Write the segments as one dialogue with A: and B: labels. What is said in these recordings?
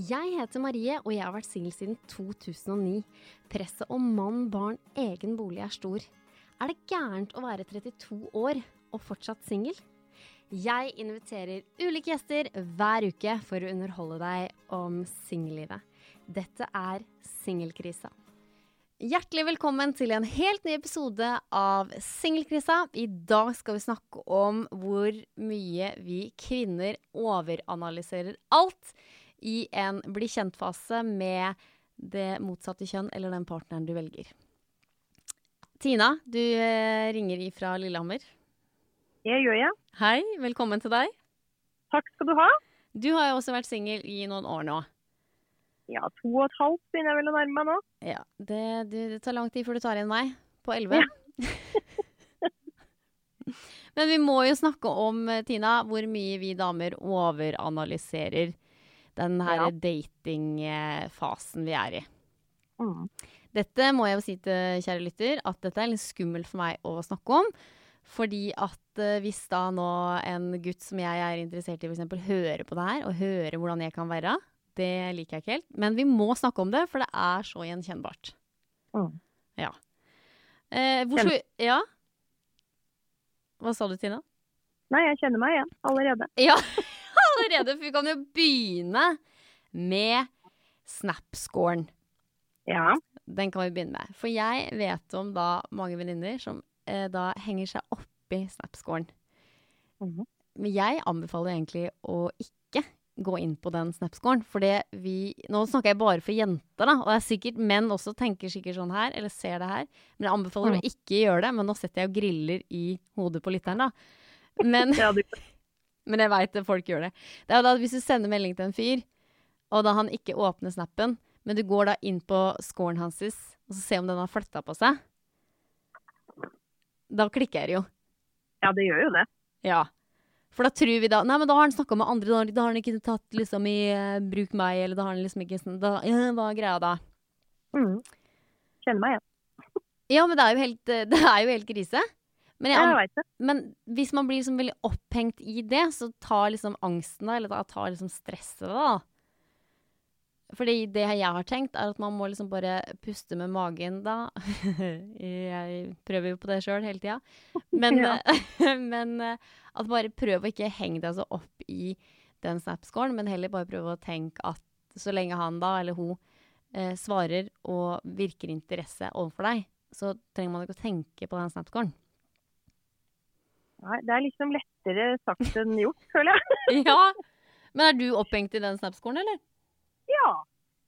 A: Jeg heter Marie, og jeg har vært singel siden 2009. Presset om mann, barn, egen bolig er stor. Er det gærent å være 32 år og fortsatt singel? Jeg inviterer ulike gjester hver uke for å underholde deg om singellivet. Dette er Singelkrisa. Hjertelig velkommen til en helt ny episode av Singelkrisa. I dag skal vi snakke om hvor mye vi kvinner overanalyserer alt i en bli kjent-fase med det motsatte kjønn eller den partneren du velger. Tina, du eh, ringer ifra Lillehammer.
B: Det gjør jeg.
A: Hei, velkommen til deg.
B: Takk skal du ha.
A: Du har jo også vært singel i noen år nå.
B: Ja, to og et halvt begynner jeg vel å nærme meg nå.
A: Ja, det, du, det tar lang tid før du tar igjen meg på elleve. Men vi må jo snakke om, eh, Tina, hvor mye vi damer overanalyserer den her
B: Ja.
A: datingfasen vi er i.
B: Mm.
A: Dette må jeg jo si til kjære lytter, at dette er litt skummelt for meg å snakke om. Fordi at eh, hvis da nå en gutt som jeg er interessert i, f.eks. hører på det her, og hører hvordan jeg kan være, det liker jeg ikke helt. Men vi må snakke om det, for det er så gjenkjennbart.
B: Mm.
A: Ja. Eh, hvorfor Ja? Hva sa du, Tina?
B: Nei, jeg kjenner meg igjen allerede.
A: Ja, allerede. For vi kan jo begynne med Snap-scoren.
B: Ja.
A: Den kan vi begynne med. For jeg vet om da mange venninner som eh, da henger seg oppi Snap-scoren.
B: -hmm.
A: Men jeg anbefaler egentlig å ikke gå inn på den Snap-scoren. For det vi Nå snakker jeg bare for jenter, da. Og det er sikkert menn også tenker sikkert sånn her, eller ser det her. Men jeg anbefaler å ikke gjøre det. Men nå setter jeg og griller i hodet på lytteren, da. Men
B: ja du,
A: men jeg veit folk gjør det. Det er jo da hvis du sender melding til en fyr, og da han ikke åpner snappen, men du går da inn på scoren hans og så ser om den har flytta på seg, da klikker det jo.
B: ja, det gjør jo det.
A: Ja. For da tror vi da Nei, men da har han snakka med andre, da, har- han ikke tatt liksom i uh, bruk meg, eller da har han liksom ikke sånn da, ja, Hva er greia da?
B: Mm. Kjenner meg igjen.
A: Ja, men det er jo helt, eh, det er jo helt krise. Men, jeg, men hvis man blir liksom veldig opphengt i det, så tar liksom angsten da, eller da tar liksom stresset det, da. Fordi det jeg har tenkt, er at man må liksom bare puste med magen da. jeg prøver jo på det sjøl hele tida. Men,
B: Ja.
A: men eh, at bare prøv å ikke henge deg så opp i den Snap-scoren, men heller bare prøve å tenke at så lenge han da, eller hun, eh, svarer og virker interesse overfor deg, så trenger man ikke å tenke på den Snap-scoren.
B: Nei, det er liksom lettere sagt enn gjort, føler jeg.
A: ja. Men er du opphengt i den Snap-scoren, eller?
B: Ja.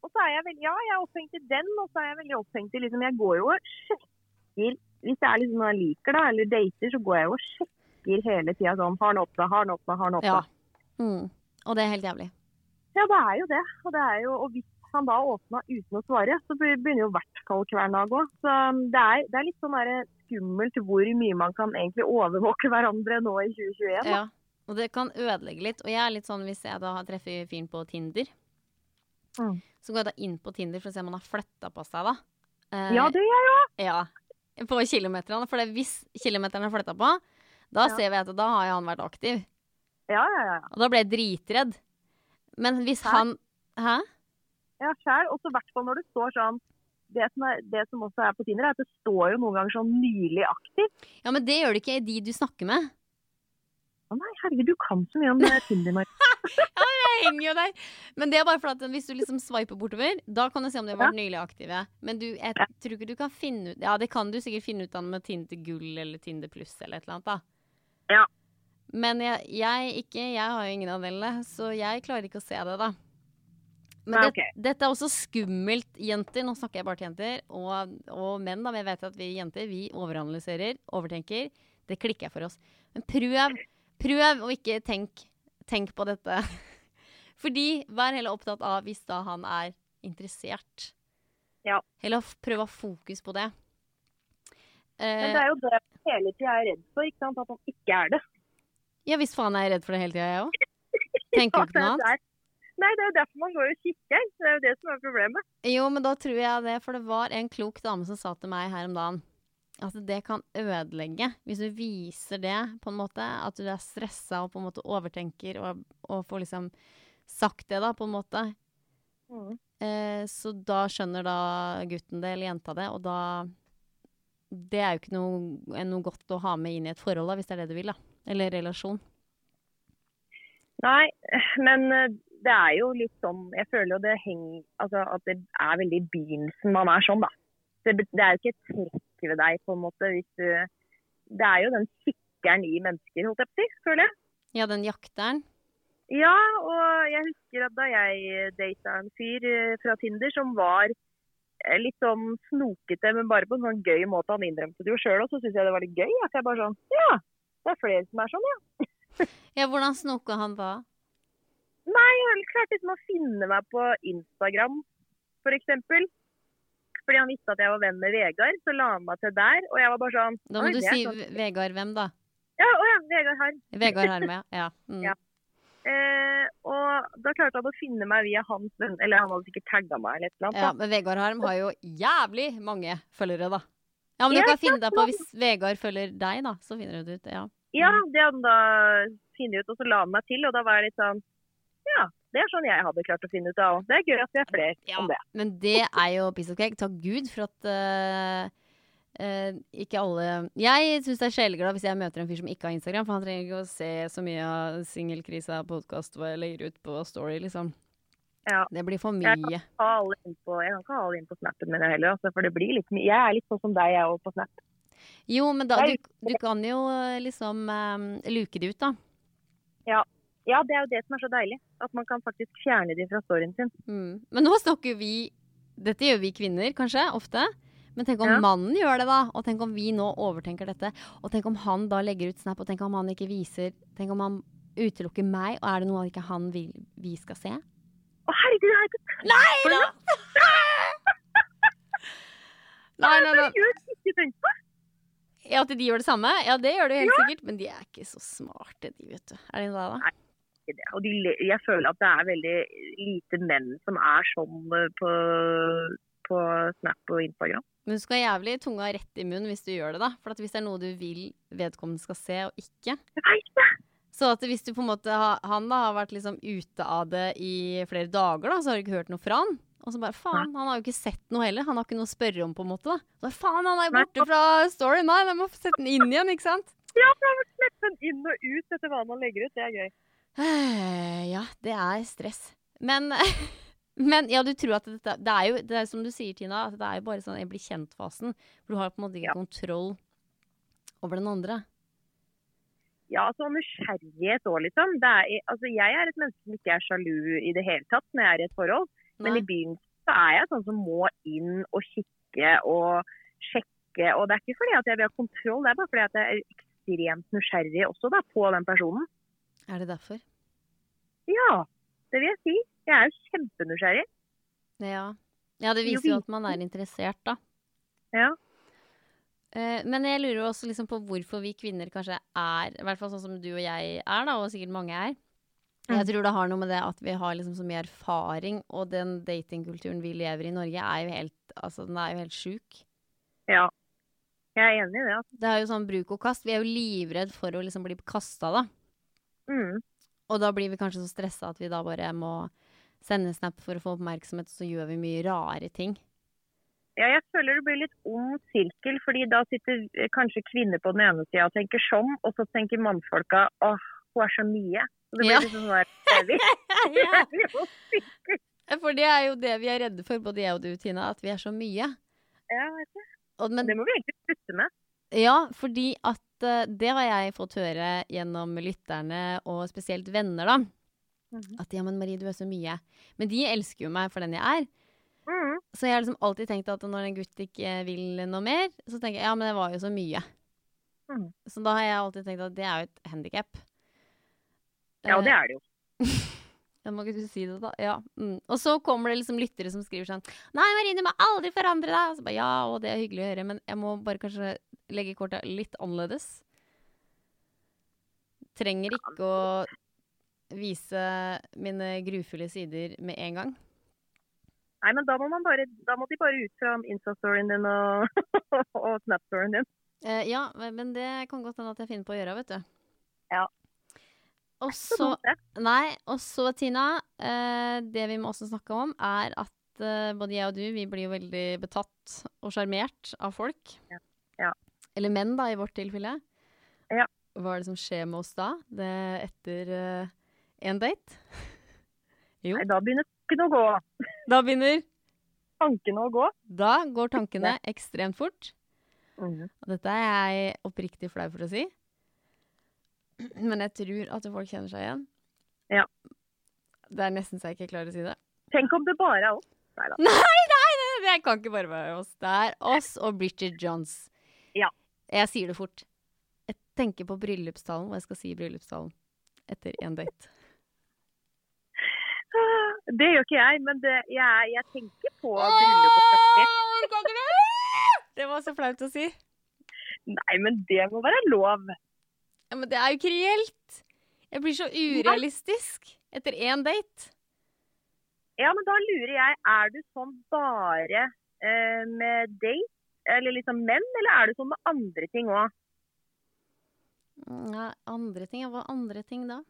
B: Og så er jeg veldig, ja, jeg er opphengt i den, og så er jeg veldig opphengt i liksom, jeg går jo og sjekker, hvis jeg er liksom noe jeg liker da, eller dater, så går jeg jo og sjekker hele tida sånn, har den åpna, har den åpna, har den åpna.
A: Ja. Mm. Og det er helt jævlig.
B: Ja, det er jo det. Og, det er jo, og hvis han da åpna uten å svare, så begynner jo i hvert fall kverna å gå. Så um, det er, det er litt sånn der skummelt hvor mye man kan egentlig overvåke hverandre nå i 2021. da.
A: Ja. Og det kan ødelegge litt. Og jeg er litt sånn hvis jeg da treffer fyren på Tinder,
B: Mm.
A: så går jeg da inn på Tinder for å se om han har flytta på seg, da. Eh,
B: Ja, det gjør jeg òg.
A: Ja. På kilometerne. For hvis kilometerne er flytta på, da
B: Ja.
A: ser vi at da har han vært aktiv.
B: Ja, ja, ja.
A: Og da ble jeg dritredd. Men hvis
B: Hæ?
A: han Hæ?
B: ja sjæl. Og så i hvert fall når det står sånn det som, er, det som også er på Tinder, er at det står jo noen ganger sånn nylig aktiv.
A: Ja, men det gjør det ikke i de du snakker med.
B: Å nei, herregud, du kan så mye om eh, Tinder, ja,
A: Jeg henger jo der. Men det er bare for at hvis du liksom swiper bortover, da kan du se om de har vært nylig aktive. Men du, jeg
B: Ja.
A: tror ikke du kan finne ut Ja, det kan du sikkert finne ut av med Tinder gull eller Tinder pluss eller et eller annet, da.
B: Ja.
A: Men jeg, jeg ikke Jeg har jo ingen av delene, så jeg klarer ikke å se det, da. Men det,
B: okay.
A: dette er også skummelt, jenter. Nå snakker jeg bare til jenter. Og, og menn, da. Men jeg vet at vi jenter vi overanalyserer, overtenker. Det klikker for oss. Men prøv, prøv å ikke tenk, tenk på dette. Fordi vær heller opptatt av hvis da han er interessert.
B: Ja.
A: Heller prøv å ha fokus på det.
B: Men
A: Eh,
B: det er jo det jeg hele tida er redd for, ikke sant? at han ikke er det.
A: ja, hvis faen er jeg redd for det hele tida, jeg òg. Tenker du ikke noe annet?
B: Nei, det er jo derfor man går og kikker. Det er jo det som er problemet.
A: Jo, men da tror jeg det, for det var en klok dame som sa til meg her om dagen at det kan ødelegge hvis du viser det, på en måte. At du er stressa og på en måte overtenker og, og får liksom sagt det, da, på en måte.
B: Mm.
A: Eh, så da skjønner da gutten det, eller jenta det, og da Det er jo ikke noe, noe godt å ha med inn i et forhold, da, hvis det er det du vil, da. Eller relasjon.
B: Nei, men eh, det er jo litt sånn Jeg føler jo det henger Altså at det er veldig i begynnelsen man er sånn, da. Det, det er jo ikke et trekk ved deg, på en måte, hvis du Det er jo den kikkeren i mennesker, holdt jeg på å si, føler jeg.
A: Ja, den jakteren.
B: Ja, og jeg husker at da jeg data en fyr eh, fra Tinder som var eh, litt sånn snokete, men bare på en sånn gøy måte. Han innrømte det jo sjøl, og så syntes jeg det var litt gøy. At jeg bare sånn Ja, det er flere som er sånn, ja.
A: Ja, hvordan snoka han da?
B: Nei, jeg klarte liksom å finne meg på Instagram, f.eks. Fordi han visste at jeg var venn med Vegard, så la han meg til der. Og jeg var bare sånn
A: Da må du si
B: sånn-
A: Vegard hvem, da?
B: Ja, å ja, Vegard Harm.
A: Vegard Harme, ja. Mm.
B: Ja. Eh, og da klarte han å finne meg via hans venn, eller han hadde sikkert tagga meg eller et eller annet.
A: Ja, men Vegard Harm har jo jævlig mange følgere, da. Ja, men du kan finne deg på hvis Vegard følger deg, da. Så finner du det ut. Ja.
B: Ja, det hadde han da funnet ut, og så la han meg til. Og da var jeg litt sånn Ja, det er sånn jeg hadde klart å finne ut av òg. Det er gøy at vi er flere
A: Ja.
B: om det.
A: Men det er jo piece of cake. Takk Gud for at uh, uh, ikke alle Jeg syns det er sjeleglad hvis jeg møter en fyr som ikke har Instagram, for han trenger ikke å se så mye av singelkrisa podkast hva jeg legger ut på Story, liksom.
B: Ja.
A: Det blir for
B: Jeg
A: mye.
B: Jeg kan ikke ha alle inn på snappen min heller, altså, for det blir litt mye. Jeg er litt sånn som deg, jeg òg, på snap.
A: Jo, men da, du, du kan jo eh, liksom um, luke det ut, da.
B: Ja, det er jo det som er så deilig. At man kan faktisk fjerne de fra storyen sin.
A: Mm. Men nå snakker vi Dette gjør vi kvinner kanskje, ofte. Men tenk om
B: Ja.
A: mannen gjør det, da. Og tenk om vi nå overtenker dette. Og tenk om han da legger ut snap, og tenk om han ikke viser Tenk om han utelukker meg, og er det noe ikke han vil vi skal se?
B: Å herregud, jeg har ikke tenkt
A: Nei da! Nei, nei, nei. Ja, At de gjør det samme? Ja, det gjør de helt sikkert. Men de er ikke så smarte, de, vet du. Er de det, da?
B: Ikke det. Og de, jeg føler at det er veldig lite menn som er sånn eh, på, på Snap og Instagram.
A: Men du skal ha jævlig tunga rett i munnen hvis du gjør det, da. For at hvis det er noe du vil vedkommende skal se, og ikke
B: Jeg vet det!
A: Så at hvis du på en måte har, Han da har vært liksom ute av det i flere dager, da, så har du ikke hørt noe fra han. Og så bare faen, han har jo ikke sett noe heller. Han har ikke noe å spørre om, på en måte. da. Så faen, han er jo borte fra storyen! Nei, jeg må sette den inn igjen, ikke sant?
B: Ja, for jeg har slippe den inn og ut etter hva han legger ut. Det er gøy.
A: Ja, det er stress. Men, men ja, du tror at dette Det er jo det er som du sier, Tina, at det er jo bare sånn jeg blir kjent-fasen. For du har på en måte ikke
B: Ja.
A: kontroll over den andre.
B: Ja, altså nysgjerrighet òg, liksom. Det er, altså, jeg er et menneske som ikke er sjalu i det hele tatt når jeg er i et forhold. Men i begynnelsen så er jeg sånn som må inn og kikke og sjekke. Og det er ikke fordi at jeg vil ha kontroll, det er bare fordi at jeg er ekstremt nysgjerrig også da, på den personen.
A: Er det derfor?
B: Ja, det vil jeg si. Jeg er jo kjempenysgjerrig.
A: Ja. ja, det viser jo at man er interessert, da.
B: Ja.
A: Eh, men jeg lurer også liksom på hvorfor vi kvinner kanskje er, i hvert fall sånn som du og jeg er, da, og sikkert mange er. Jeg
B: Mm.
A: tror det har noe med det at vi har liksom så mye erfaring, og den datingkulturen vi lever i i Norge, er jo helt, altså, den er jo helt sjuk.
B: ja. Jeg er enig i det. Altså.
A: Det er jo sånn bruk og kast. Vi er jo livredd for å liksom bli kasta, da.
B: Mm.
A: Og da blir vi kanskje så stressa at vi da bare må sende snap for å få oppmerksomhet, og så gjør vi mye rare ting.
B: Ja, jeg føler det blir litt ond sirkel, fordi da sitter eh, kanskje kvinner på den ene sida og tenker sånn, og så tenker mannfolka åh, hun er så mye. Og det blir
A: Ja.
B: liksom sånn der,
A: ja. For det er jo det vi er redde for, både jeg og du, Tina, at vi er så mye.
B: Ja, vet du.
A: Og, men
B: Det må vi egentlig slutte med.
A: Ja, fordi at eh, det har jeg fått høre gjennom lytterne, og spesielt venner, da.
B: Mhm.
A: At ja, men Marie, du er så mye. Men de elsker jo meg for den jeg er.
B: Mm.
A: Så jeg har liksom alltid tenkt at når en gutt ikke vil noe mer, så tenker jeg ja, men det var jo så mye.
B: Mm.
A: Så da har jeg alltid tenkt at det er jo et handikap.
B: Ja, det er det jo.
A: Ja, må ikke du si det, da? Ja. Mm. Og så kommer det liksom lyttere som skriver sånn Nei, Marie, du må aldri forandre deg! Og så bare, ja, og det er hyggelig å høre, men jeg må bare kanskje legge korta litt annerledes. Trenger ikke å vise mine grufulle sider med en gang.
B: Nei, men da må, man bare, da må de bare ut fra Insta-storyen din og, og Snap-storyen din.
A: Eh, ja, men det kan godt hende at jeg finner på å gjøre, vet du.
B: Ja.
A: Og
B: Så.
A: Nei, og så, Tina. Eh, det vi må også snakke om, er at eh, både jeg og du, vi blir jo veldig betatt og sjarmert av folk.
B: Ja. Ja.
A: Eller menn, da, i vårt tilfelle.
B: Ja.
A: Hva er det som skjer med oss da? Det etter én en date? Jo.
B: Nei, da begynner tankene å gå.
A: Da begynner
B: Tankene å gå.
A: Da går tankene ekstremt fort.
B: Mm.
A: Og dette er jeg oppriktig flau for å si. Men jeg tror at folk kjenner seg igjen.
B: Ja.
A: Det er nesten så jeg ikke klarer å si det.
B: Tenk om det bare er oss. Nei da.
A: Nei, nei, nei, det kan ikke bare være oss. Det er oss og Bridget Johns.
B: Ja.
A: Jeg sier det fort. Jeg tenker på bryllupstalen, hva jeg skal si i bryllupstalen etter en date.
B: Det gjør ikke jeg, men det, jeg, jeg tenker på bryllup og fødsel.
A: Åh, kan ikke det? Det var så flaut å si.
B: Nei, men det må være lov.
A: Ja, men det er jo ikke reelt. Jeg blir så urealistisk etter én date.
B: Ja, men da lurer jeg, er du sånn bare eh, med date, eller liksom menn, eller er det sånn med andre ting òg?
A: Nei, andre ting? Hva andre ting da?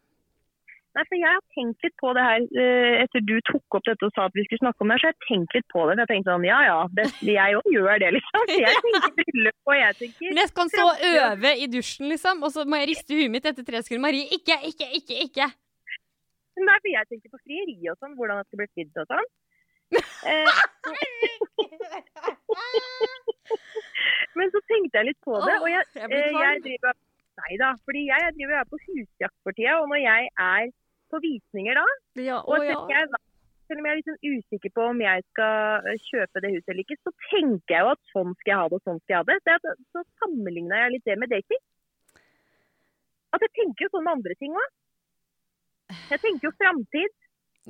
B: Nei, for jeg har tenkt litt på det her eh, etter du tok opp dette og sa at vi skulle snakke om det, så har jeg tenkt litt på det. Jeg tenkte sånn, ja ja, det, jeg òg gjør det, liksom. Så jeg tenker bryllup, og jeg tenker
A: Men jeg kan så øve i dusjen, liksom, og så må jeg riste huet mitt etter tre sekunder. Marie, ikke, ikke, ikke, ikke!
B: Nei, for jeg tenker på frieri og sånn, hvordan det skal bli fridd og sånn. Eh, men så tenkte jeg litt på det, og jeg,
A: Jeg
B: eh, jeg driver Nei da, fordi jeg, jeg driver jeg er på husjakt for tida, og når jeg er på visninger da,
A: Ja,
B: og
A: å ja.
B: jeg, selv om jeg er sånn usikker på om jeg skal eh, kjøpe det huset eller ikke, så tenker jeg jo at sånn skal jeg ha det, og sånn skal jeg ha det. Så, er, så sammenligna jeg litt det med dating. At jeg tenker jo sånn med andre ting òg. Jeg tenker jo framtid.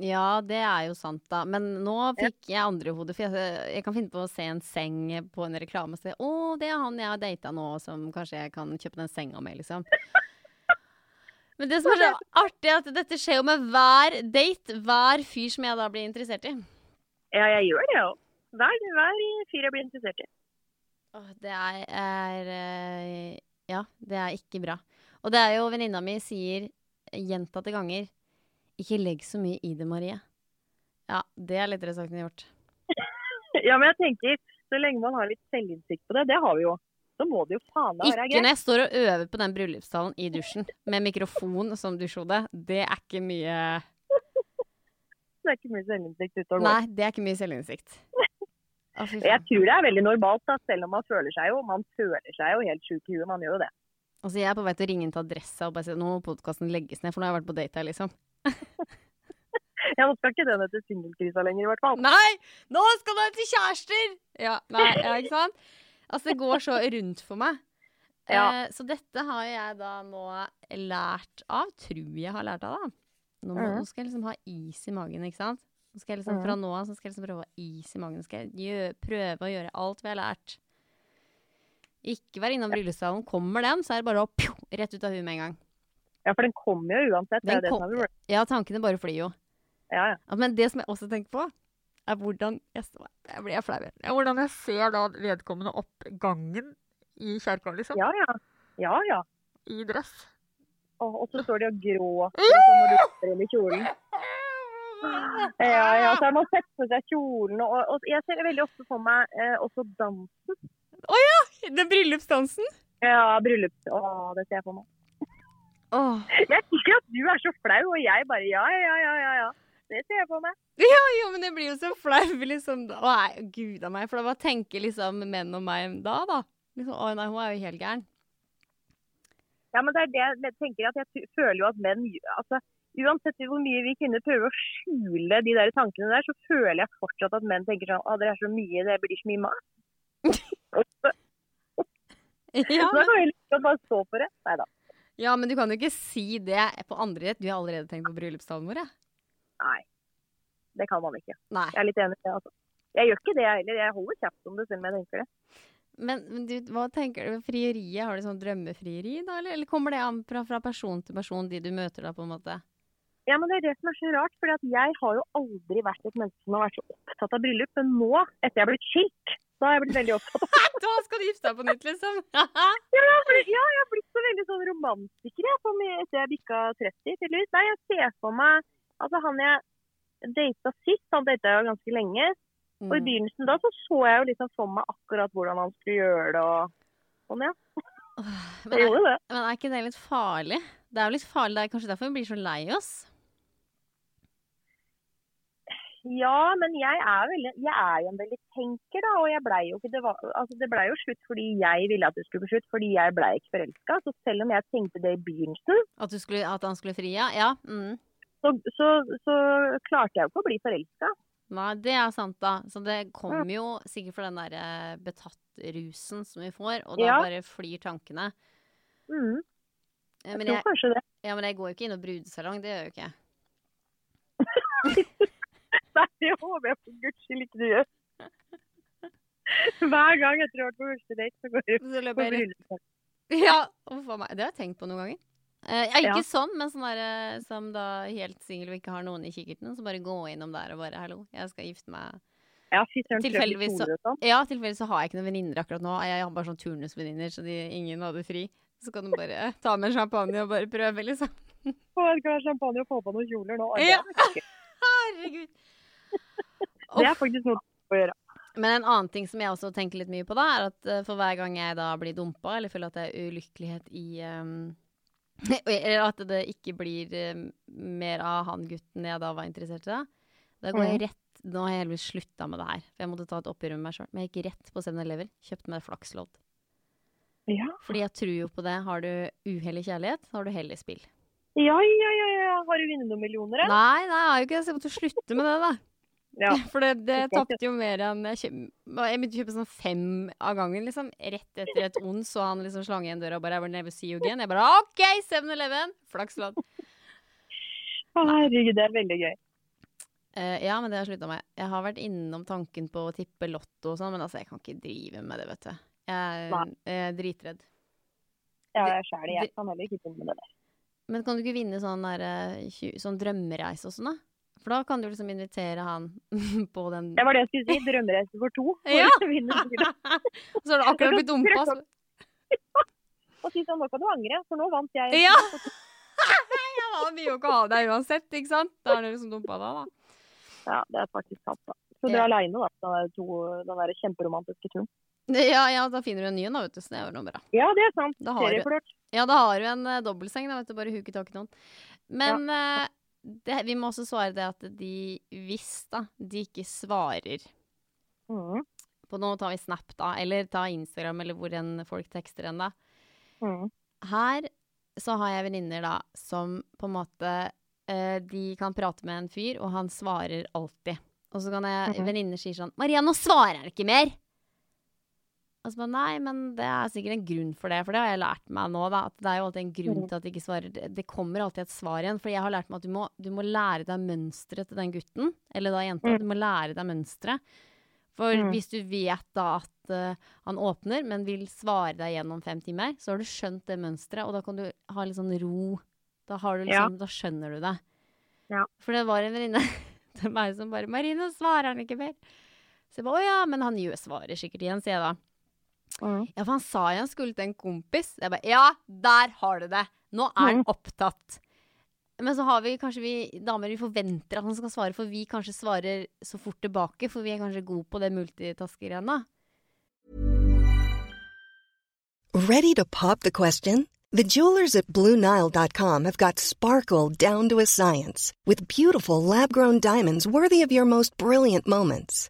A: Ja, det er jo sant, da. Men nå fikk jeg andre i hodet. For jeg, jeg kan finne på å se en seng på en reklame og si å, det er han jeg har data nå, som kanskje jeg kan kjøpe den senga med, liksom. Men det som er så artig, er at dette skjer jo med hver date. Hver fyr som jeg da blir interessert i.
B: Ja, jeg gjør det jo. Hver, hver fyr jeg blir interessert i.
A: Åh, det er, er eh, Ja, det er ikke bra. Og det er jo venninna mi sier gjentatte ganger Ikke legg så mye i det, Marie. Ja, det er lettere sagt enn gjort.
B: Ja, men jeg tenker, så lenge man har litt selvinnsikt på det, det har vi jo, så må det jo faen meg være
A: Ikke når jeg står og øver på den bryllupstalen i dusjen med mikrofon som dusjhode. Det er ikke mye
B: Det er ikke mye selvinnsikt ute og går.
A: Nei, det er ikke mye selvinnsikt. Å,
B: Jeg tror det er veldig normalt, da, selv om man føler seg jo man føler seg jo helt sjuk i huet. Man gjør jo det.
A: Altså, jeg er på vei til å ringe inn til adressa og bare si nå må podkasten legges ned, for nå har jeg vært på date her, liksom.
B: Ja, Nå skal ikke den hete singelkrisa lenger, i hvert fall.
A: Nei! Nå skal den til kjærester! Ja, nei, ja, ikke sant? Altså, det går så rundt for meg.
B: Ja.
A: Eh, så dette har jeg da nå lært av. Tror jeg har lært av, da. Nå, må,
B: Mhm.
A: nå skal jeg liksom ha is i magen, ikke sant? Nå skal jeg liksom, Fra nå av skal jeg liksom prøve å ha is i magen. Nå skal jeg gjøre, prøve å gjøre alt vi har lært. Ikke være innom bryllupssalen. Kommer den, så er det bare å pjo, rett ut av huet med en gang.
B: Ja, for den kommer jo uansett. Det
A: Den
B: det
A: kom-
B: som er.
A: Ja, tankene bare flyr jo.
B: Ja, ja.
A: Ja, men det som jeg også tenker på, er hvordan jeg, jeg blir flau. Hvordan jeg ser da vedkommende opp gangen i kjerka, liksom.
B: Ja, ja. Ja, ja.
A: I dress.
B: Og, og så står de og gråter sånn når du står inn i kjolen. Ja, ja. Så har man sett på seg kjolen, og, og jeg ser veldig ofte for meg eh, også dansen.
A: Den bryllupsdansen.
B: Ja, bryllup. Å, det ser jeg for meg.
A: Åh.
B: Jeg liker at du er så flau, og jeg bare ja, ja, ja, ja. ja. Det ser jeg på meg.
A: Ja, ja, men jeg blir jo så flau, liksom. Å, nei, gud a meg. For hva tenker liksom menn om meg da, da? Liksom, å nei, hun er jo helt gæren.
B: Ja, men det er det jeg tenker at jeg føler jo at menn altså, Uansett hvor mye vi kvinner prøver å skjule de der tankene der, så føler jeg fortsatt at menn tenker sånn Å, det er så mye, det blir så mye mat. Så-
A: Ja,
B: Så da kan vi liksom bare stå for det. Nei da.
A: Ja, men du kan jo ikke si det på andre rett. Du har allerede tenkt på bryllupstalen vår, ja.
B: Nei. Det kan man ikke.
A: Nei.
B: Jeg er litt enig i det, altså. Jeg gjør ikke det, jeg heller. Jeg holder kjeft om det selv om jeg tenker det.
A: Men, men du, hva tenker du? Frieriet, har du sånn drømmefrieri, da? Eller, eller kommer det an fra, fra person til person, de du møter da, på en måte?
B: Ja, men Det er det som er så rart. For jeg har jo aldri vært et menneske som har vært så opptatt av bryllup. Men nå, etter jeg har blitt skilt, har jeg blitt veldig opptatt av
A: Da skal du gifte deg på nytt, liksom!
B: Ja, jeg har blitt så veldig sånn romantiker jeg, etter jeg bikka 30, tydeligvis. Nei, jeg ser for meg Altså, han jeg data sist, han data jeg jo ganske lenge. Og i
A: Mm.
B: begynnelsen da så så jeg jo liksom for meg akkurat hvordan han skulle gjøre det og sånn, ja.
A: Men er, men er ikke det litt farlig? Det er jo litt farlig, det er kanskje derfor vi blir så lei oss?
B: Ja, men jeg er, veldig, jeg er jo en veldig tenker, da. Og blei jo Det, var, altså, det ble jo slutt fordi jeg ville at det skulle bli slutt, fordi jeg ble ikke forelska. Så selv om jeg tenkte det i begynnelsen,
A: At, du skulle, at han skulle fri, ja? Ja. Mm.
B: så, så, så klarte jeg jo ikke å bli forelska.
A: Nei, det er sant, da. Så det kom jo sikkert fra den derre betatt-rusen som vi får, og da
B: Ja.
A: bare flyr tankene.
B: Mm,
A: Eh,
B: jeg
A: Men
B: tror
A: jeg,
B: kanskje det.
A: ja, men jeg går jo ikke inn og brudesalong, det gjør jeg jo ikke.
B: Nei, det håper jeg for guds skyld ikke du gjør. Hver gang jeg tror vært på første date, så går jeg
A: Så
B: på bryllup.
A: Ja, uff a meg. Det har jeg tenkt på noen ganger. Eh, ja, ikke
B: Ja.
A: sånn, men sånn der, eh, som da helt singel og ikke har noen i kikkerten. Så bare gå innom der og bare 'hallo, jeg skal gifte meg'.
B: Ja,
A: Tilfeldigvis så-
B: sånn.
A: Ja, tilfeldigvis så har jeg ikke noen venninner akkurat nå. Jeg har bare sånn turnusvenninner, så de, ingen hadde fri. Så kan du bare ta med en champagne og bare prøve, liksom.
B: Å, jeg skal ha champagne og få på noen kjoler nå.
A: Ja.
B: er
A: Herregud.
B: Det er faktisk noe å gjøre.
A: Men en annen ting som jeg også tenker litt mye på, da, er at eh, for hver gang jeg da blir dumpa, eller føler at det er ulykkelighet i um, Eller at det ikke blir eh, mer av han gutten jeg da var interessert i, da, da går jeg
B: Mhm.
A: rett Nå har jeg heldigvis slutta med det her, for jeg måtte ta et oppgjør med meg sjøl. Men jeg gikk rett på 7-Eleven, kjøpte meg flakslodd.
B: Ja.
A: Fordi jeg tror jo på det. Har du uhell i kjærlighet, har du hell i spill.
B: Ja, ja, ja, ja. Har du vunnet noen millioner, Eller?
A: Nei, nei, jeg har jo ikke det, så jeg måtte slutte med det, da.
B: Ja.
A: For det, det tapte jo mer enn Jeg, kjøp, jeg begynte å kjøpe sånn fem av gangen, liksom. Rett etter et ons, så han liksom slang igjen døra og bare I will never see you again. Jeg bare OK, 7-Eleven! Flakslodd.
B: Herregud, det er veldig gøy.
A: Uh, ja, men det har jeg slutta med. Jeg har vært innom tanken på å tippe Lotto og sånn, men altså, jeg kan ikke drive med det, vet du. Jeg er uh, dritredd.
B: Ja, jeg sjæl. Jeg kan heller ikke finne med det der.
A: Men kan du ikke vinne sånn, der, eh, sånn drømmereise og sånn, da? For da kan du liksom invitere han på den
B: Det var det jeg skulle si. Drømmereise for to.
A: Ja.
B: og.
A: Så har du akkurat blitt dumpa. Ja.
B: Og si sånn, nå kan du angre, for nå vant jeg.
A: Ja! ja, han vil jo ikke ha deg uansett, ikke sant? Da er det liksom dumpa deg, da.
B: Ja, det er faktisk sant, da. Så du
A: Ja.
B: er aleine, da. på Den to, den der kjemperomantiske turen.
A: Ja, ja, da finner du en ny en, da, vet du. Så det er jo noe bra.
B: Ja, det er sant.
A: Da
B: Serieflørt.
A: Ja, da har du en uh, dobbeltseng, da, vet du. Bare huke tak i noen. Men eh, det, vi må også svare det at de, hvis da, de ikke svarer
B: Mm.
A: på Nå tar vi Snap, da, eller ta Instagram, eller hvor enn folk tekster en, da.
B: Mm.
A: Her så har jeg venninner da som på en måte eh, De kan prate med en fyr, og han svarer alltid. Og så kan jeg
B: Mhm.
A: venninner sier sånn 'Maria, nå svarer han ikke mer!' Og så bare Nei, men det er sikkert en grunn for det, for det har jeg lært meg nå, da. At det er jo alltid en grunn
B: Mhm.
A: til at de ikke svarer. Det, kommer alltid et svar igjen. For jeg har lært meg at du må, du må lære deg mønsteret til den gutten, eller da jenta.
B: Mm.
A: Du må lære deg mønsteret. For
B: Mm.
A: hvis du vet da at uh, han åpner, men vil svare deg gjennom fem timer, så har du skjønt det mønsteret, og da kan du ha litt sånn ro. Da, har du liksom, da skjønner du det.
B: Ja.
A: For det var en venninne til meg som bare 'Marine, svarer han ikke mer?' Så jeg bare 'Å ja, men han svarer sikkert igjen', sier jeg da.
B: Mm.
A: Ja, for han sa jo han skulle til en kompis. Jeg bare Ja, der har du det! Nå er han
B: Mm.
A: opptatt. Men så har vi kanskje vi damer vi forventer at han skal svare, for vi kanskje svarer så fort tilbake, for vi er kanskje gode på det multitaskegreiene.
C: Ready to pop the question? The jewelers at BlueNile.com have got sparkle down to a science with beautiful lab grown diamonds worthy of your most brilliant moments.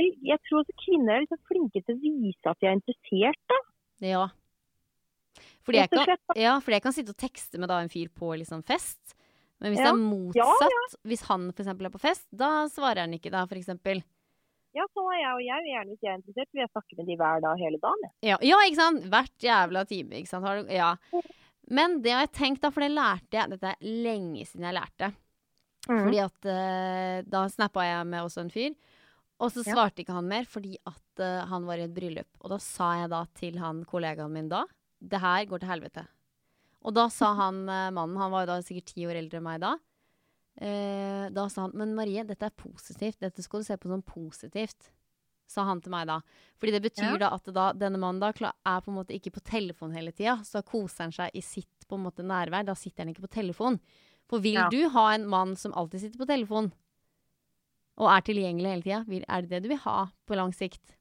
B: Og så- jeg tror også kvinner er liksom flinke til å vise at de er interessert, da.
A: Ja. Fordi jeg, kan, ja, fordi jeg kan sitte og tekste med da en fyr på liksom fest. Men hvis
B: Ja.
A: det er motsatt, hvis han for eksempel er på fest, da svarer han ikke da, f.eks.
B: Ja, sånn er jeg, og jeg vil gjerne, hvis jeg er interessert, vil jeg snakke med de hver dag hele dagen.
A: Ja, ja ikke sant? Hvert jævla time, ikke sant? Har du, ja. Men det har jeg tenkt, da, for det lærte jeg Dette er lenge siden jeg lærte.
B: Mm.
A: Fordi at uh, da snappa jeg med også en fyr. Og så svarte ikke han mer fordi at uh, han var i et bryllup. Og da sa jeg da til han kollegaen min da Det her går til helvete. Og da sa han uh, mannen, han var jo da sikkert ti år eldre enn meg da. uh, da sa han Men Marie, dette er positivt. Dette skal du se på som positivt. Sa han til meg da. Fordi det betyr
B: Ja.
A: da at da, denne mannen da er på en måte ikke på telefon hele tida. Så da koser han seg i sitt på en måte nærvær. Da sitter han ikke på telefon. For vil
B: Ja.
A: du ha en mann som alltid sitter på telefon, og er tilgjengelig hele tida, er det det du vil ha på lang sikt?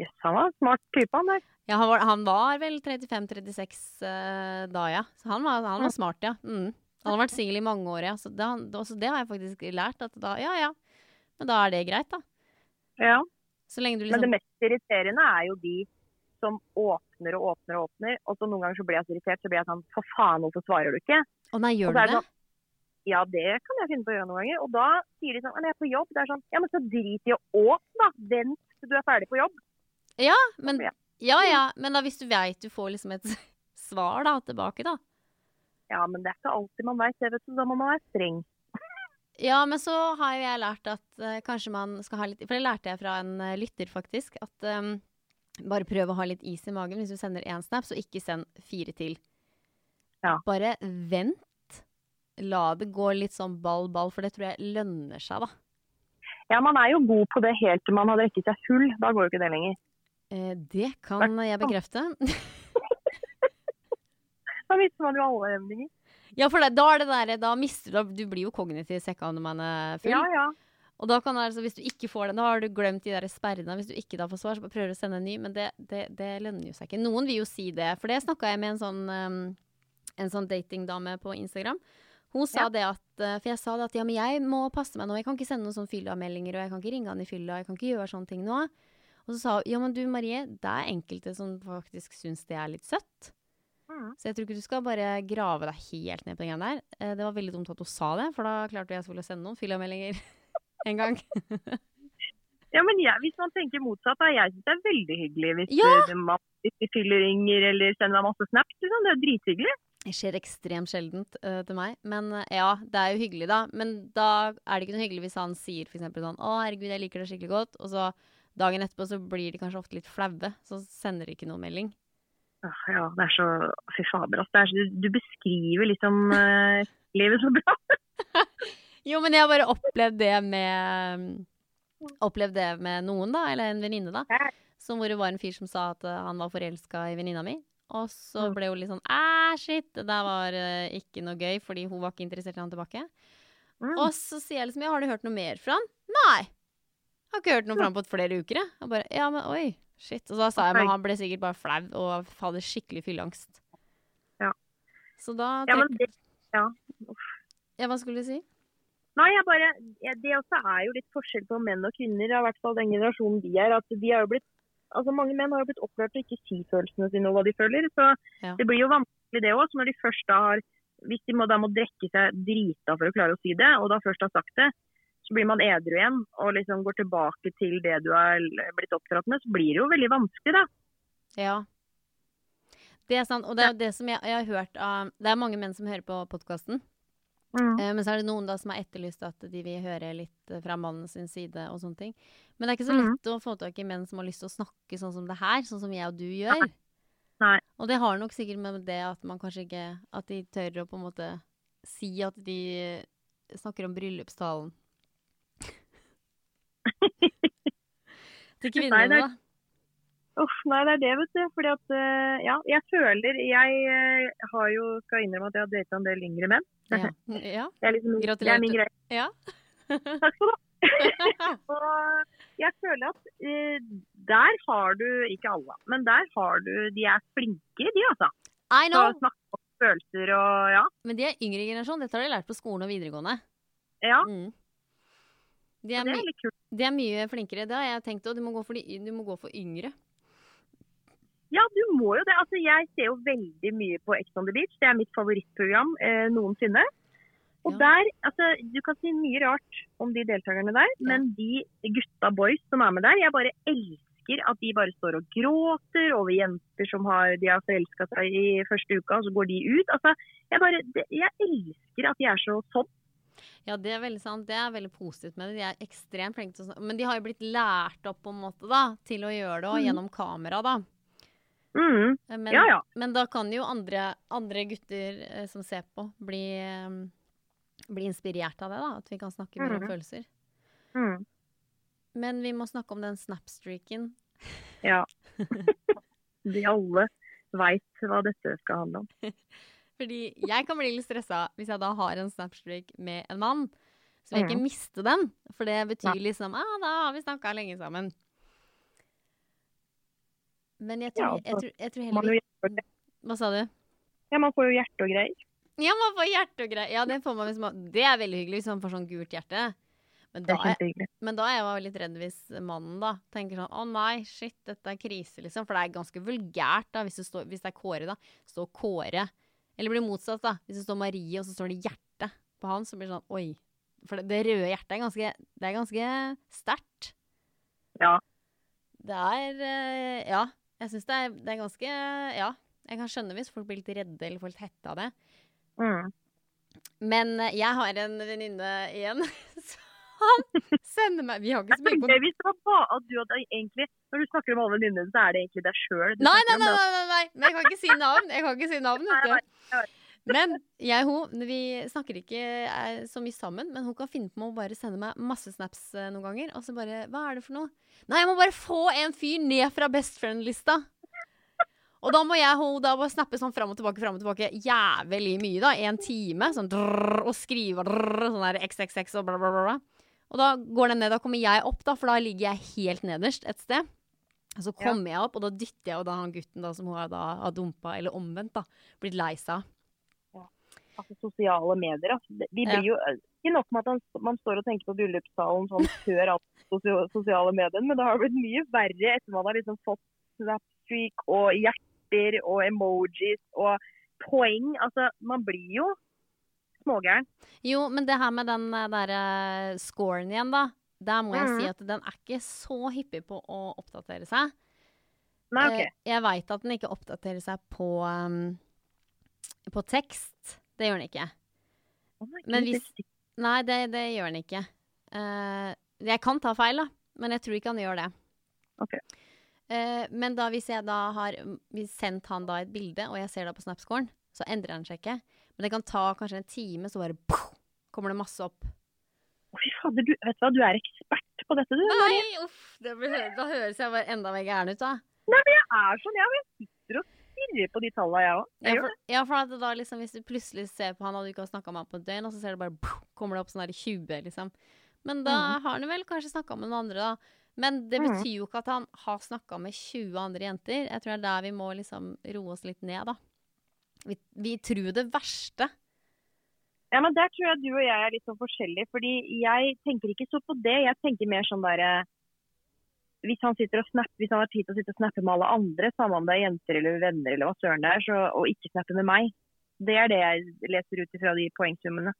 B: Yes, han var en smart type, han der.
A: Ja, han var, han var vel 35-36 eh, da, ja. Så han var, han var smart, ja. Mm. Han har vært singel i mange år, ja. Så det, også det har jeg faktisk lært. At da, ja, ja. Men da er det greit, da.
B: Ja.
A: Du
B: Men det
A: liksom
B: mest irriterende er jo de som åpner og åpner og åpner, og så noen ganger så blir jeg så irritert, så blir jeg sånn For faen, hvorfor svarer du ikke?
A: Å nei, gjør du
B: det
A: det?
B: sånn, Ja, det kan jeg finne på å gjøre noen ganger. Og da sier de sånn Men jeg er på jobb. Det er sånn Ja, men så drit i å åpne, da. Vent til du er ferdig på jobb.
A: Ja, men,
B: Ja.
A: ja. Men da hvis du veit du får liksom et svar da, tilbake, da.
B: Ja, men det er ikke alltid man veit det, vet du. Da må man være streng.
A: Ja, men så har jo jeg lært at uh, kanskje man skal ha litt For det lærte jeg fra en uh, lytter, faktisk. At um, bare prøv å ha litt is i magen hvis du sender én snap, så ikke send fire til.
B: Ja.
A: Bare vent. La det gå litt sånn ball-ball, for det tror jeg lønner seg, da.
B: Ja, man er jo god på det helt til man har drukket seg full. Da går jo ikke det lenger.
A: Eh, det kan jeg bekrefte.
B: Da mister man jo alle evninger.
A: ja, for det, da er det der, da mister du Du blir jo kognitiv sekka når man er full.
B: Ja, ja.
A: Og da kan altså, hvis du ikke får den, da har du glemt de der sperrene. Hvis du ikke da får svar, så prøver du å sende en ny. Men det, det, det lønner jo seg ikke. Noen vil jo si det. For det snakka jeg med en sånn, um, en sånn datingdame på Instagram. Hun sa
B: Ja.
A: det at uh, For jeg sa det at ja, men jeg må passe meg nå. Jeg kan ikke sende noen sånne fylla-meldinger, og jeg kan ikke ringe han i fylla, jeg kan ikke gjøre sånne ting nå. Og så sa hun ja, men du Marie, det er enkelte som faktisk syns det er litt søtt.
B: Mm.
A: Så jeg tror ikke du skal bare grave deg helt ned på den greia der. Eh, det var veldig dumt at hun sa det, for da klarte jeg selvfølgelig å sende noen fylla-meldinger en gang.
B: Ja, men jeg, hvis man tenker motsatt, da. Jeg syns det er veldig hyggelig hvis,
A: Ja!
B: eh, man, hvis de fyller ringer eller sender meg masse snaps. Liksom. Det er drithyggelig.
A: Det skjer ekstremt sjeldent uh, til meg. Men uh, ja, det er jo hyggelig, da. Men da er det ikke noe hyggelig hvis han sier eksempel sånn 'Å, herregud, jeg liker deg skikkelig godt', og så dagen etterpå så blir de kanskje ofte litt flaue. Så sender de ikke noen melding.
B: Ja, det er så Fy fader. Det så, du, du beskriver liksom uh, livet så bra.
A: Jo, men jeg har bare opplevd det med Opplevd det med noen, da. Eller en venninne, da. Som hvor det var en fyr som sa at han var forelska i venninna mi. Og så ble hun litt sånn Æh, shit, det der var uh, ikke noe gøy, fordi hun var ikke interessert i han tilbake.
B: Mm.
A: Og så sier jeg liksom ja, har du hørt noe mer fra han? Nei. Jeg Har ikke hørt noe fra han på flere uker, jeg. Og bare ja, men oi, shit. Og så da sa jeg men han ble sikkert bare flau og hadde skikkelig fylleangst.
B: Ja.
A: Så da
B: Ja, men det, ja.
A: Ja, hva skulle du si?
B: Nei, jeg bare, jeg, Det også er jo litt forskjell på menn og kvinner, i hvert fall den generasjonen de er. at de er jo blitt, altså Mange menn har jo blitt opplært til å ikke si følelsene sine og hva de føler. så
A: Ja.
B: Det blir jo vanskelig det òg. Når de først da har Hvis de må, da må drikke seg drita for å klare å si det, og da først har sagt det, så blir man edru igjen og liksom går tilbake til det du har blitt oppdratt med, så blir det jo veldig vanskelig, da.
A: Ja. Det er sant. Og det er jo det som jeg, jeg har hørt av Det er mange menn som hører på podkasten.
B: Mm.
A: Eh, men så er det noen da som har etterlyst at de vil høre litt eh, fra mannen sin side og sånne ting. Men det er ikke så
B: lett
A: lett å få tak i menn som har lyst til å snakke sånn som det her, sånn som jeg og du gjør.
B: Nei.
A: Og det har nok sikkert med det at man kanskje ikke At de tør å på en måte si at de snakker om bryllupstalen. Til kvinnene, da.
B: Uff, nei, det er det, vet du. Fordi at, eh, ja, jeg føler Jeg eh, har jo, skal innrømme at jeg har data en del yngre menn.
A: Ja. ja.
B: Det er liksom, det er min greie.
A: ja.
B: Takk skal du ha. Og jeg føler at uh, der har du, ikke alle, men der har du De er flinke, de altså.
A: I
B: Til
A: know!
B: snakke om følelser og ja.
A: Men de er yngre generasjon. Dette har de lært på skolen og videregående.
B: Ja,
A: Mm. De, er
B: det er litt kult.
A: de er mye flinkere. Det har jeg tenkt òg. Du, du må gå for yngre.
B: Ja, du må jo det. Altså, jeg ser jo veldig mye på Ex on the Beach. Det er mitt favorittprogram eh, noensinne. Og
A: Ja.
B: der, altså, Du kan si mye rart om de deltakerne der, men de gutta boys som er med der, jeg bare elsker at de bare står og gråter over jenter som har, de har forelska seg i første uka, og så går de ut. Altså, Jeg bare, jeg elsker at de er så sånn.
A: Ja, det er veldig sant. Det er veldig positivt med det. De er ekstremt flinke til å snakke. Men de har jo blitt lært opp på en måte da, til å gjøre det og
B: Mhm.
A: gjennom kamera, da.
B: Mm.
A: Eh, Men,
B: Ja, ja.
A: men da kan jo andre, andre gutter eh, som ser på, bli, eh, bli inspirert av det. da, At vi kan snakke mer om
B: Mhm.
A: følelser.
B: Mm.
A: Men vi må snakke om den snapstreaken.
B: ja. De alle veit hva dette skal handle om.
A: Fordi jeg kan bli litt stressa hvis jeg da har en snapstreak med en mann. Så vil jeg ikke
B: Mhm.
A: miste den. For det betyr liksom ah, da har vi snakka lenge sammen. Men jeg tror,
B: Ja,
A: jeg tror, jeg tror heller Hva sa du?
B: ja, man får jo hjerte og greier.
A: Ja, man får hjerte og greier. Ja, det får man hvis man Det er veldig hyggelig hvis man får sånn gult hjerte. Men da
B: er
A: men da er jeg bare litt redd hvis mannen da tenker sånn Å nei, shit, dette er krise, liksom. For det er ganske vulgært da, hvis det, står, hvis det er Kåre, da. Står Kåre. Eller blir motsatt, da. Hvis det står Marie, og så står det hjerte på han, så blir det sånn Oi. For det, det røde hjertet er ganske Det er ganske sterkt.
B: Ja.
A: Det er eh, Ja. Jeg syns det, det er ganske Ja. Jeg kan skjønne hvis folk blir litt redde eller får litt hette av det.
B: Mm.
A: Men eh, jeg har en venninne igjen som sender meg Vi har ikke så mye kontakt.
B: Hvis det var bare at du hadde egentlig Når du snakker om alle venninnene så er det egentlig deg sjøl.
A: Nei, nei, nei, nei, nei. Men jeg kan ikke si navn. Jeg kan ikke si navn, vet du. Men jeg og hun, vi snakker ikke eh, så mye sammen, men hun kan finne på å bare sende meg masse snaps eh, noen ganger. Og så bare Hva er det for noe? Nei, jeg må bare få en fyr ned fra best friend-lista. Og da må jeg hun da bare snappe sånn fram og tilbake, fram og tilbake jævlig mye, da. En time. Sånn drrr, og skrive drrr, sånn der XXX og bla, bla, bla. Og da går den ned. Da kommer jeg opp, da, for da ligger jeg helt nederst et sted. Og så kommer jeg opp, og da dytter jeg jo da han gutten da, som hun har, da, har dumpa, eller omvendt, da, blitt lei seg av.
B: Altså, sosiale medier, altså.
A: vi
B: blir jo ikke nok med at man, man står og tenker på bryllupssalen sånn før alle sosiale medier, men det har blitt mye verre etter man har liksom fått Snapstreak og hjerter og emojis og poeng. Altså, man blir jo smågæren.
A: Jo, men det her med den eh, derre scoren igjen, da. Der må jeg
B: Mhm.
A: si at den er ikke så hyppig på å oppdatere seg.
B: Nei, OK.
A: Eh, Jeg veit at den ikke oppdaterer seg på, um, på tekst. Det gjør den ikke. Men hvis- Nei, det, det gjør den ikke. Uh, jeg kan ta feil, da, men jeg tror ikke han gjør det.
B: Ok.
A: Uh, men da hvis jeg da har sendt han da et bilde, og jeg ser det på Snapscoren, så endrer han seg ikke. Men det kan ta kanskje en time, så bare boom, kommer det masse opp.
B: Fy fader, du, vet du hva, du er ekspert på dette, du.
A: Nei, uff, det blir, da høres jeg bare enda mer gæren ut, da.
B: Nei, men jeg er sånn, jeg. Jeg sitter og stirrer på de tallene, jeg òg.
A: Ja, ja, for da liksom, hvis du plutselig ser på han, og du ikke har snakka med han på et døgn, og så ser du bare boom, kommer det opp sånn her 20, liksom. Men da har han vel kanskje snakka med noen andre, da. Men det
B: Mhm.
A: betyr jo ikke at han har snakka med 20 andre jenter. Jeg tror det er der vi må liksom roe oss litt ned, da. Vi, vi tror det verste.
B: Ja, men Der tror jeg du og jeg er litt sånn forskjellige. fordi jeg tenker ikke så på det. Jeg tenker mer sånn derre Hvis han sitter og snapper, hvis han har tid til å sitte og snappe med alle andre, samme om det er jenter eller venner eller hva søren det er, så, og ikke snappe med meg. Det er det jeg leser ut ifra de poengsummene.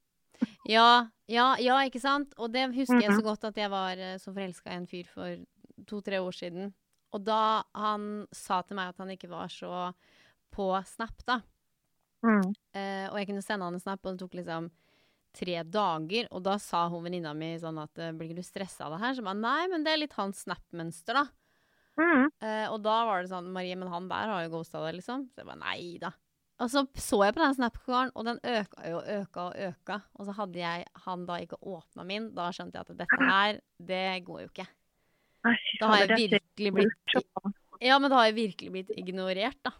A: Ja, ja, ja, ikke sant? Og det husker jeg så
B: Mhm.
A: godt at jeg var eh, så forelska i en fyr for to-tre år siden. Og da han sa til meg at han ikke var så på Snap, da. Eh, og jeg kunne sende han en snap, og det tok liksom tre dager. Og da sa hun venninna mi sånn at eh, blir du stressa av det her? Så ba nei, men det er litt hans snap-mønster, da.
B: Mm.
A: Eh, og da var det sånn Marie, men han der har jo ghosta deg, liksom. Så jeg ba nei da. Og så så jeg på den Snap-karen, og den øka jo og øka og øka. Og så hadde jeg han da ikke åpna min. Da skjønte jeg at dette her, det går jo ikke. Da har jeg virkelig blitt. Ja, men da har jeg virkelig blitt ignorert, da.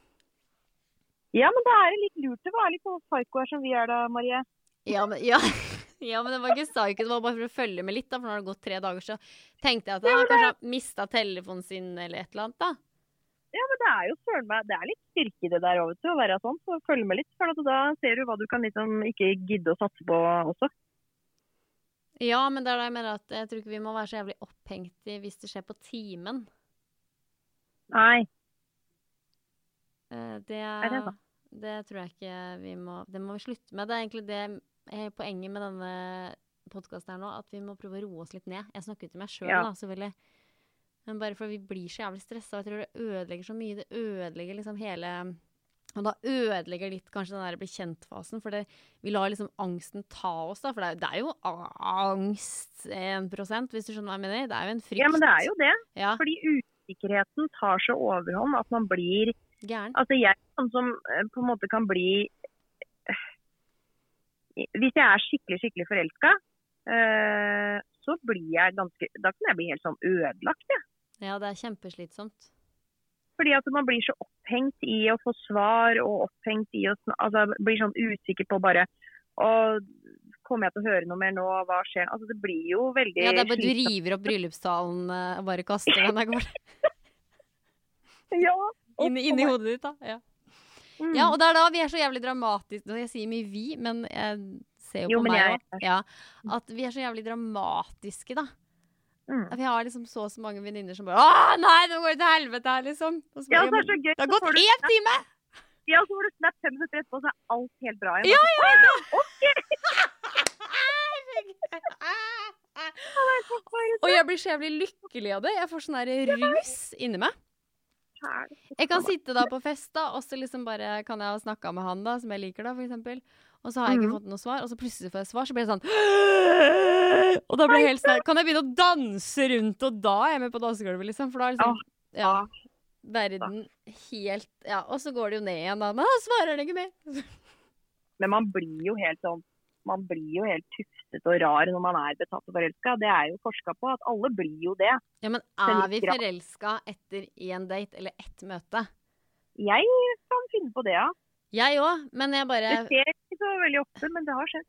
B: Ja, men da er det litt lurt å være litt sånn psykoer som vi er da, Marie.
A: Ja, men, ja. ja, men det var ikke psycho, det var bare for å følge med litt, da. For har det gått tre dager, så tenkte jeg at han kanskje har mista telefonen sin eller et eller annet, da.
B: Ja, men det er jo søren meg, det er litt styrke i det der til å være sånn, så følg med litt. For da ser du hva du kan liksom ikke gidde å satse på også.
A: Ja, men det er da jeg mener at jeg tror ikke vi må være så jævlig opphengt i hvis det skjer på timen.
B: Nei.
A: Eh, Det,
B: det
A: det tror jeg ikke vi må Det må vi slutte med. Det er egentlig det er poenget med denne podkasten her nå, at vi må prøve å roe oss litt ned. Jeg snakker til meg sjøl,
B: Ja.
A: da, selvfølgelig. Men bare fordi vi blir så jævlig stressa, jeg tror det ødelegger så mye. Det ødelegger liksom hele Og da ødelegger litt kanskje den der bli kjent-fasen, for det, vi lar liksom angsten ta oss, da. For det er, det er jo angst 1% hvis du skjønner hva jeg mener. Det er jo en frykt.
B: Ja, men det er jo det.
A: Ja,
B: Fordi usikkerheten tar så overhånd at man blir
A: gæren.
B: Altså jeg sånn som eh, på en måte kan bli eh, Hvis jeg er skikkelig, skikkelig forelska, uh, så blir jeg ganske Da kan jeg bli helt sånn ødelagt, jeg.
A: Ja, det er kjempeslitsomt.
B: Fordi at man blir så opphengt i å få svar, og opphengt i å altså, blir sånn usikker på bare og Kommer jeg til å høre noe mer nå? Hva skjer? Altså, det blir jo veldig
A: Ja, det er bare du river opp bryllupstalen eh, og bare kaster den av gårde.
B: Ja,
A: Inni, inn hodet ditt, da. Ja.
B: Mm.
A: ja, og det er da vi er så jævlig dramatiske Jeg sier mye vi, men jeg ser jo,
B: Jo,
A: på meg òg. Ja, at vi er så jævlig dramatiske, da.
B: Mm.
A: Vi har liksom så og så mange venninner som bare Å, nei, nå går det til helvete her, liksom. Og så
B: Ja,
A: bare,
B: så er det så gøy.
A: det har gått én time!
B: Ja, så får du snap fem minutter etterpå, så er alt helt bra igjen.
A: Ja, jeg vet det! Og jeg blir så jævlig lykkelig av det. Jeg får sånn der rus inni meg. Jeg kan sitte da på fest, da, og så liksom bare kan jeg ha snakka med han, da, som jeg liker, da, for eksempel. Og så har jeg ikke
B: mm.
A: fått noe svar, og så plutselig får jeg svar, så blir det sånn Og da blir jeg helt sånn Kan jeg begynne å danse rundt, og da er jeg med på dansegulvet, liksom? For da er liksom Ja. Verden helt Ja, og så går det jo ned igjen, da. Men da svarer det ikke mer.
B: Men man blir jo helt sånn man blir jo helt tufsete og rar når man er betatt og forelska. Det er jo forska på at alle blir jo det.
A: Ja, men er vi forelska etter én date eller ett møte?
B: Jeg kan finne på det, ja.
A: Jeg òg, men jeg bare
B: Det skjer ikke så veldig ofte, men det har skjedd.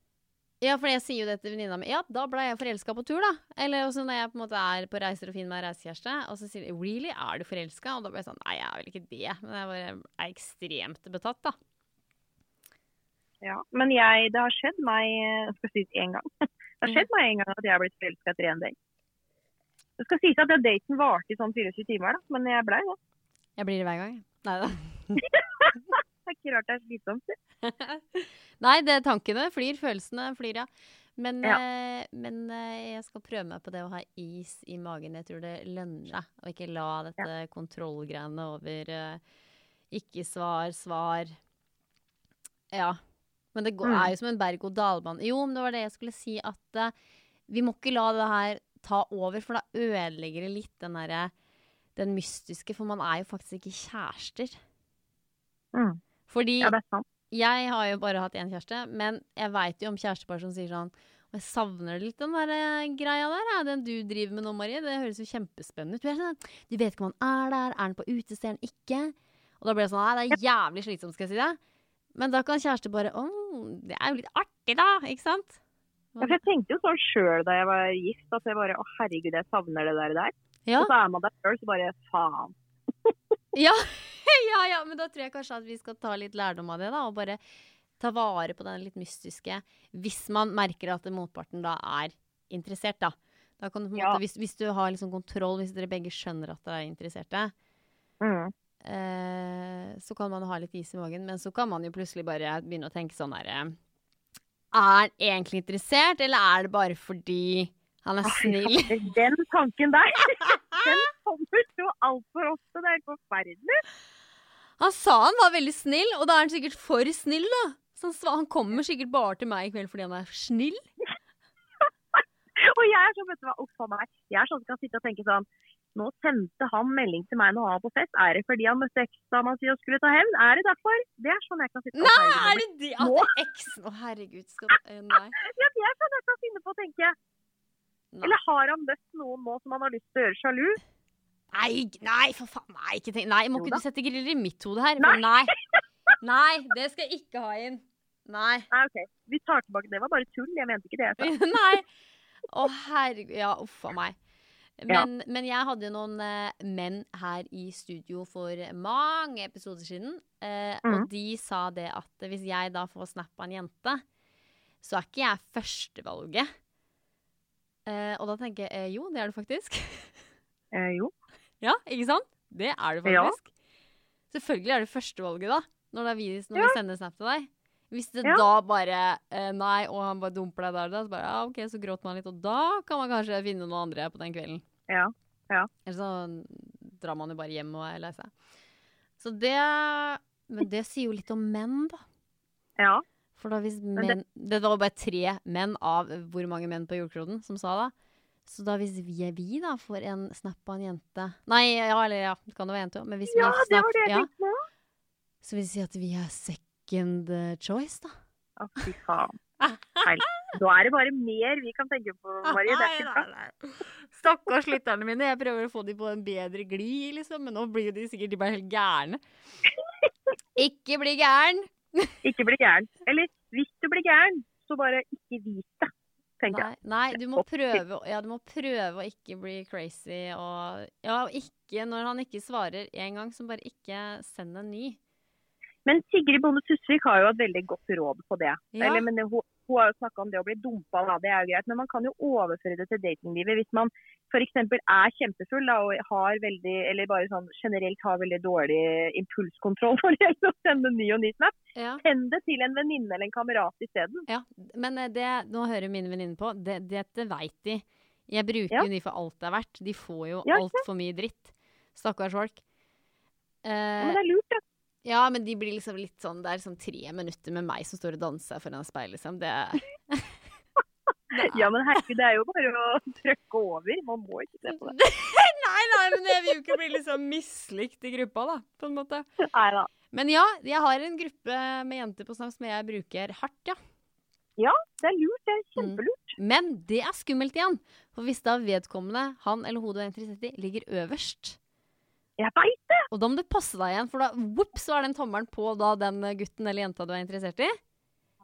A: Ja, for jeg sier jo det til venninna mi. Ja, da ble jeg forelska på tur, da. Eller også når jeg på en måte er på reiser og finner meg reisekjæreste, og så sier de 'really, er du forelska?' Og da blir jeg sånn Nei, jeg er vel ikke det. Men jeg bare er ekstremt betatt, da.
B: Ja. Men jeg, det har skjedd meg jeg skal si én gang. Det har skjedd meg en gang at jeg har blitt forelska etter én date. Det skal sies at daten varte i sånn 24 timer, da. Men jeg blei det.
A: Jeg blir det hver gang. Nei da.
B: Det er ikke rart det er slitsomt.
A: Nei, det er tankene flyr, følelsene flyr, ja. Men,
B: Ja.
A: eh, men eh, jeg skal prøve meg på det å ha is i magen. Jeg tror det lønner seg. Og ikke la dette kontrollgreiene over eh, ikke svar, svar. Ja. Men det går,
B: Mm.
A: er jo som en berg-og-dal-bane. Jo, men det var det jeg skulle si, at uh, vi må ikke la det her ta over, for da ødelegger det litt den derre den mystiske, for man er jo faktisk ikke kjærester.
B: Mm.
A: Fordi
B: Ja,
A: jeg har jo bare hatt én kjæreste, men jeg veit jo om kjærestepar som sier sånn og jeg savner litt den der eh, greia der, den du driver med nå, Marie. Det høres jo kjempespennende ut. Du, sånn, du vet ikke om han er der, er han på utested, er ikke? Og da blir det sånn Nei, det er jævlig slitsomt, skal jeg si det. Men da kan kjæreste bare Å, det er jo litt artig, da. Ikke sant?
B: Ja, jeg tenkte jo sånn sjøl da jeg var gift, at jeg bare Å, herregud, jeg savner det der. der.
A: Ja.
B: Og så er man der sjøl, så bare faen.
A: Ja, ja, ja, men da tror jeg kanskje at vi skal ta litt lærdom av det, da. Og bare ta vare på den litt mystiske, hvis man merker at motparten da er interessert, da. da kan du på en
B: Ja.
A: måte, hvis, hvis du har liksom kontroll, hvis dere begge skjønner at dere er interesserte,
B: Mm.
A: Eh, så kan man ha litt is i magen. Men så kan man jo plutselig bare begynne å tenke sånn herre Er han egentlig interessert, eller er det bare fordi han er snill?
B: Den tanken der, den kommer jo altfor ofte. Det er forferdelig.
A: Han sa han var veldig snill, og da er han sikkert for snill, da. Så han kommer sikkert bare til meg i kveld fordi han er snill.
B: Og jeg er sånn, vet du hva, uff a meg. Jeg er sånn som kan sitte og tenke sånn Nå sendte han melding til meg når han var på fest. Er det fordi han møtte eksdama si og skulle ta hevn? Er det derfor? Det er sånn jeg kan sitte og
A: Nei, er det de, At det er eksen Å, herregud. Skal eh, Nei.
B: Ja, det er sånn jeg kan finne på å tenke.
A: Nei.
B: Eller har han møtt noen nå som han har lyst til å gjøre sjalu?
A: Nei, nei, for faen. Nei, ikke tenk. Nei, må
B: Jo
A: ikke du sette griller i mitt hode her? Nei. nei. Nei, det skal jeg ikke ha inn. Nei.
B: Nei, OK. Vi tar tilbake. Det var bare tull. Jeg mente ikke det jeg sa.
A: Nei. Å, herregud. Ja, uff a meg. Men, men jeg hadde jo noen eh, menn her i studio for mange episoder siden. eh,
B: Mhm.
A: Og de sa det at hvis jeg da får snap av en jente, så er ikke jeg førstevalget. Eh, og da tenker jeg jo, det er du faktisk.
B: Eh, jo.
A: ja, ikke sant? Det er du
B: Ja.
A: faktisk. Selvfølgelig er det førstevalget, da. Når, det er vi, når vi sender snap til deg. Hvis det
B: Ja.
A: da bare eh, Nei, og han bare dumper deg der og da, så bare ja, OK, så gråter man litt, og da kan man kanskje finne noen andre på den kvelden.
B: Ja. Ja.
A: Eller så drar man jo bare hjem og er lei seg. Så det Men det sier jo litt om menn, da.
B: Ja.
A: For da hvis menn Det var bare tre menn av hvor mange menn på jordkloden som sa det. Så da hvis vi vi, da, får en snap av en jente Nei, ja, eller ja, det kan jo være jente òg, men hvis
B: ja,
A: vi
B: det var det jeg
A: ja,
B: tenkte
A: så vil det si at vi er second eh, choice, da.
B: Å, fy faen. Da er det bare mer vi kan tenke på, Marie.
A: Stakkars lytterne mine. Jeg prøver å få dem på en bedre glid, liksom. Men nå blir de sikkert de bare helt gærne. Ikke bli gæren!
B: Ikke bli gæren. Eller hvis du blir gæren, så bare ikke vit det,
A: Nei, nei du, må prøve, ja, du må prøve å ikke bli crazy og Ja, og ikke når han ikke svarer én gang, så bare ikke send en ny.
B: Men Sigrid Bonde Tusvik har jo et veldig godt råd på det.
A: Ja.
B: Eller, men hun, hun har jo snakka om det å bli dumpa, da. det er jo greit. Men man kan jo overføre det til datinglivet. Hvis man f.eks. er kjempefull da, og har veldig, eller bare sånn generelt har veldig dårlig impulskontroll når det å sende ny og ny snap,
A: Ja.
B: send det til en venninne eller en kamerat isteden.
A: ja. Men eh, det, nå hører mine venninner på, det, dette veit de. Jeg bruker
B: Ja.
A: de for alt det er verdt. De får jo
B: Ja,
A: altfor mye dritt. Stakkars folk. Eh,
B: men det er lurt, da.
A: Ja, men de blir liksom litt sånn Det er liksom tre minutter med meg som står og danser foran speilet, speil, liksom. Det, er-
B: Ja, men herregud, det er jo bare å trykke over. Man må ikke se på det.
A: Nei, nei, men jeg vil jo ikke bli liksom mislikt i gruppa, da, på en måte.
B: Nei da.
A: Men ja, jeg har en gruppe med jenter på Snap som jeg bruker hardt, ja.
B: Ja, det er lurt. Det er kjempelurt.
A: Men det er skummelt igjen. For hvis da vedkommende, han eller hun du er interessert i, ligger øverst,
B: Jeg veit det!
A: og da må du passe deg igjen, for da whoop, så er den tommelen på da den gutten eller jenta du er interessert i.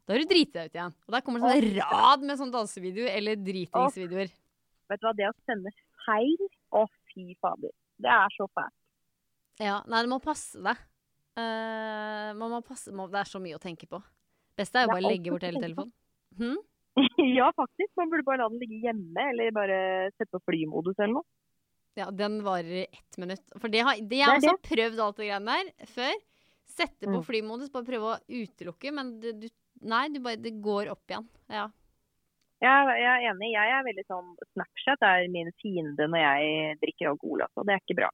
A: Da har du driti deg ut igjen. Og der kommer det sånn rad med sånn dansevideoer eller dritingsvideoer.
B: Vet du hva, det å sende feil Å, fy fader. Det er så fælt.
A: Ja, nei, du må passe deg. Uh, man må passe, må, det er så mye å tenke på. Beste er jo bare å legge bort hele telefonen. Hm?
B: ja, faktisk. Man burde bare la den ligge hjemme, eller bare sette på flymodus eller noe.
A: Ja, den varer i ett minutt. For det har, det jeg har også prøvd alt det greiene der før. Sette på
B: Mm.
A: flymodus, bare prøve å utelukke, men du, du, nei, du bare, det går opp igjen. Ja.
B: Jeg, jeg er enig. Jeg er veldig sånn Snapchat er min fiende når jeg drikker alkohol, altså. Det er ikke bra.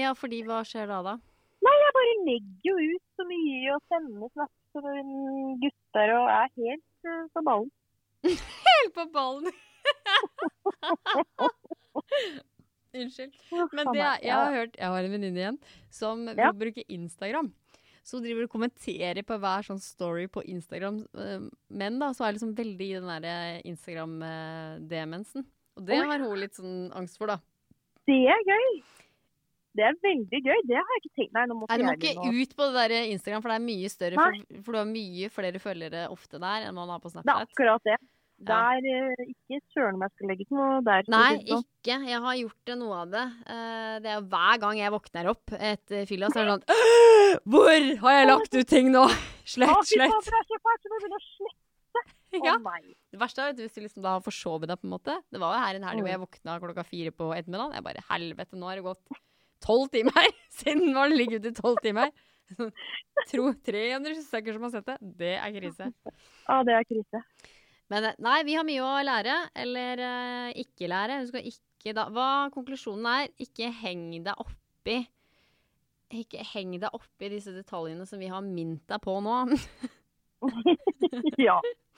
A: ja, fordi hva skjer da, da?
B: Nei, jeg bare legger jo ut så mye og sender snaps mm, gutter og er helt uh, på ballen.
A: Helt på ballen! Unnskyld. Men det, jeg har hørt, jeg har en venninne igjen som
B: Ja.
A: bruke Instagram. Så hun driver og kommenterer på hver sånn story på Instagram. eh, Men da, så er liksom veldig i den der Instagram-demensen. Og det har hun litt sånn angst for, da.
B: Det er gøy. Det er veldig gøy. Det har jeg ikke tenkt Nei, nå måtte
A: Nei, du må ikke
B: begynne
A: ut på det der Instagram, for det er mye større. For, for du har mye flere følgere ofte der enn man har på Snapchat.
B: Det er akkurat det. Det er eh, ikke søren om jeg skal legge til noe der.
A: Nei, ikke. Jeg har gjort det noe av det. Eh, det er hver gang jeg våkner opp etter fylla, så er det sånn Hvor har jeg lagt ut ting nå? Slett, slett. Ja. Det verste er at hvis du liksom da har forsovet deg, på en måte. Det var jo her en helg hvor jeg våkna klokka fire på ettermiddagen. Jeg bare helvete, nå har det gått tolv timer siden var det ligget ute i tolv timer. Tro 300 stykker som har sett det. Det er krise.
B: Ja, det er krise.
A: Men eh, nei, vi har mye å lære, eller uh, ikke lære. Du skal ikke da Hva konklusjonen er, ikke heng deg oppi Ikke heng deg oppi disse detaljene som vi har mint deg på nå.
B: ja,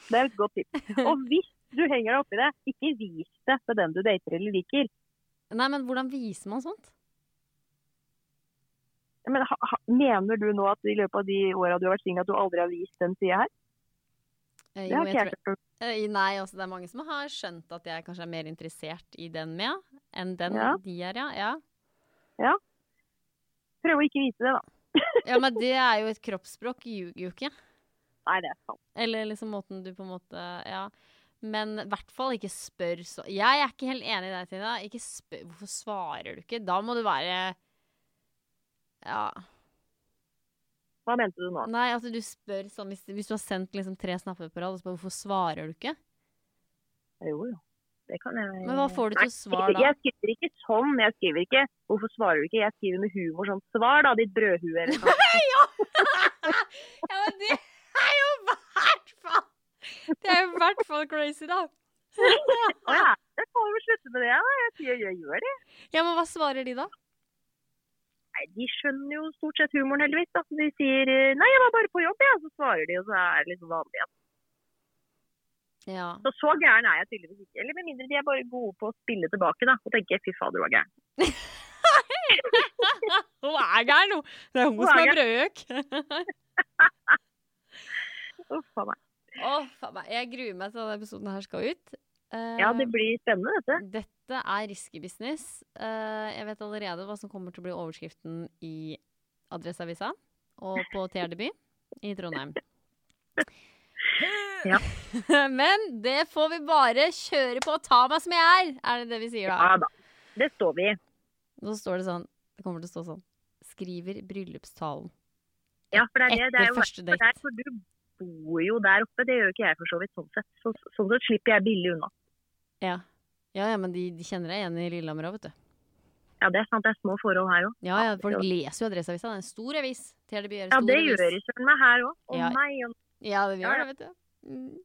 B: det er et godt tips. Og hvis du henger deg oppi det, ikke vis det til den du dater eller liker.
A: Nei, men hvordan viser man sånt?
B: Men ha, Mener du nå at i løpet av de åra du har vært singel, at du aldri har vist den sida her?
A: Eh,
B: Det har ikke jeg hørt.
A: eh, nei, altså det er mange som har skjønt at jeg kanskje er mer interessert i den med, enn den
B: Ja.
A: de er, ja. ja.
B: Prøv å ikke vite det, da.
A: Ja, men det er jo et kroppsspråk, ljuger jo ikke.
B: Nei, det er sant.
A: Eller liksom måten du på en måte Ja. Men i hvert fall ikke spør så Jeg er ikke helt enig i deg, Tina. Ikke spør Hvorfor svarer du ikke? Da må du være Ja.
B: Hva mente du nå?
A: Nei, at du spør sånn Hvis, hvis du har sendt liksom tre snapper på rad, hvorfor svarer du ikke?
B: Jo, jo. Det kan jeg
A: Men hva får du til svar da?
B: Jeg skriver ikke sånn. Jeg skriver ikke 'hvorfor svarer du ikke'? Jeg skriver med humor sånn 'svar da, ditt brødhue', eller sånn.
A: ja! men det er jo i hvert fall Det er jo i hvert fall crazy, da.
B: Ja, det får jo slutte med det, da. Jeg jeg, jeg gjør det.
A: Ja, men hva svarer de da?
B: Nei, De skjønner jo stort sett humoren, heldigvis. da. De sier eh, 'nei, jeg var bare på jobb', ja. Så svarer de, og så er det liksom vanlig igjen.
A: Ja.
B: Så så gæren er jeg tydeligvis ikke. Eller med mindre de er bare gode på å spille tilbake da, og tenke 'fy fader, du var gæren'.
A: Hun er gæren, hun. Det er hun
B: Hun
A: som
B: er
A: er brødøk.
B: Uff a meg.
A: Å, faen meg. Jeg gruer meg til denne episoden her skal ut. Eh,
B: Ja, det blir spennende, dette.
A: Dette er risky business. Eh, jeg vet allerede hva som kommer til å bli overskriften i Adresseavisa og på TR-debut i Trondheim.
B: Ja.
A: Men det får vi bare kjøre på. Ta meg som jeg er, er det det vi sier da?
B: Ja da. Det står vi i.
A: Nå står det sånn, det kommer til å stå sånn, skriver bryllupstalen.
B: Ja, for det er det. det er
A: Etter
B: jo
A: første
B: date. for du bor jo der oppe. Det gjør jo ikke jeg for så vidt, sånn sett. Så, sånn sett slipper jeg billig unna.
A: Ja. Ja, ja, men de, de kjenner deg igjen i Lillehammer òg, vet du.
B: Ja, det er sant. Det er små forhold her òg.
A: Ja, ja, folk leser jo Adresseavisa. Det er en stor avis. Til det
B: Ja, det gjør de søren meg her òg. Å
A: Ja.
B: nei. Og...
A: Ja, det gjør det, vet du. Mm.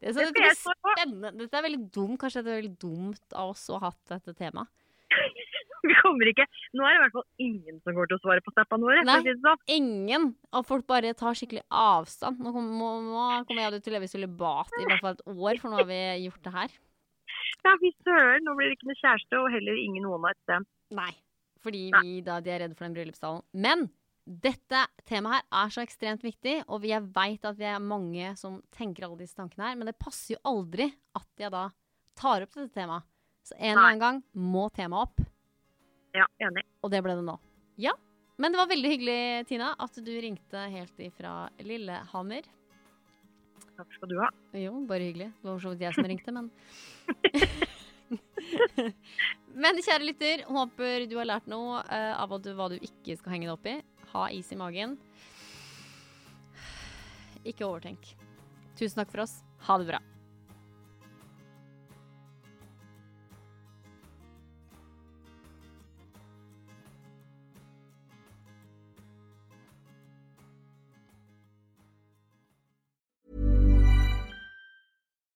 A: Det, er så,
B: Det
A: det blir spennende. Dette er veldig dumt. Kanskje det er veldig dumt av oss å ha hatt dette temaet.
B: Vi kommer ikke Nå er det i hvert fall ingen som går til å svare på snappene våre.
A: Nei.
B: Sånn.
A: Ingen Og folk bare tar skikkelig avstand. Nå kommer, nå kommer jeg og du til å leve i sølibat i hvert fall et år, for nå har vi gjort det her.
B: Ja, fy søren. Nå blir det ikke noe kjæreste, og heller ingen one night stand.
A: Nei. Fordi vi da de er redde for den bryllupstalen. Men dette temaet her er så ekstremt viktig, og jeg veit at vi er mange som tenker alle disse tankene her, men det passer jo aldri at jeg da tar opp dette temaet. Så en eller annen gang må temaet opp.
B: Ja, enig.
A: Og det ble det nå. Ja. Men det var veldig hyggelig, Tina, at du ringte helt ifra Lillehammer.
B: Takk skal du ha.
A: Jo, bare hyggelig. Det var for så vidt jeg som ringte, men Men kjære lytter, håper du har lært noe eh, av hva du, hva du ikke skal henge deg opp i. Ha is i magen. Ikke overtenk. Tusen takk for oss. Ha det bra.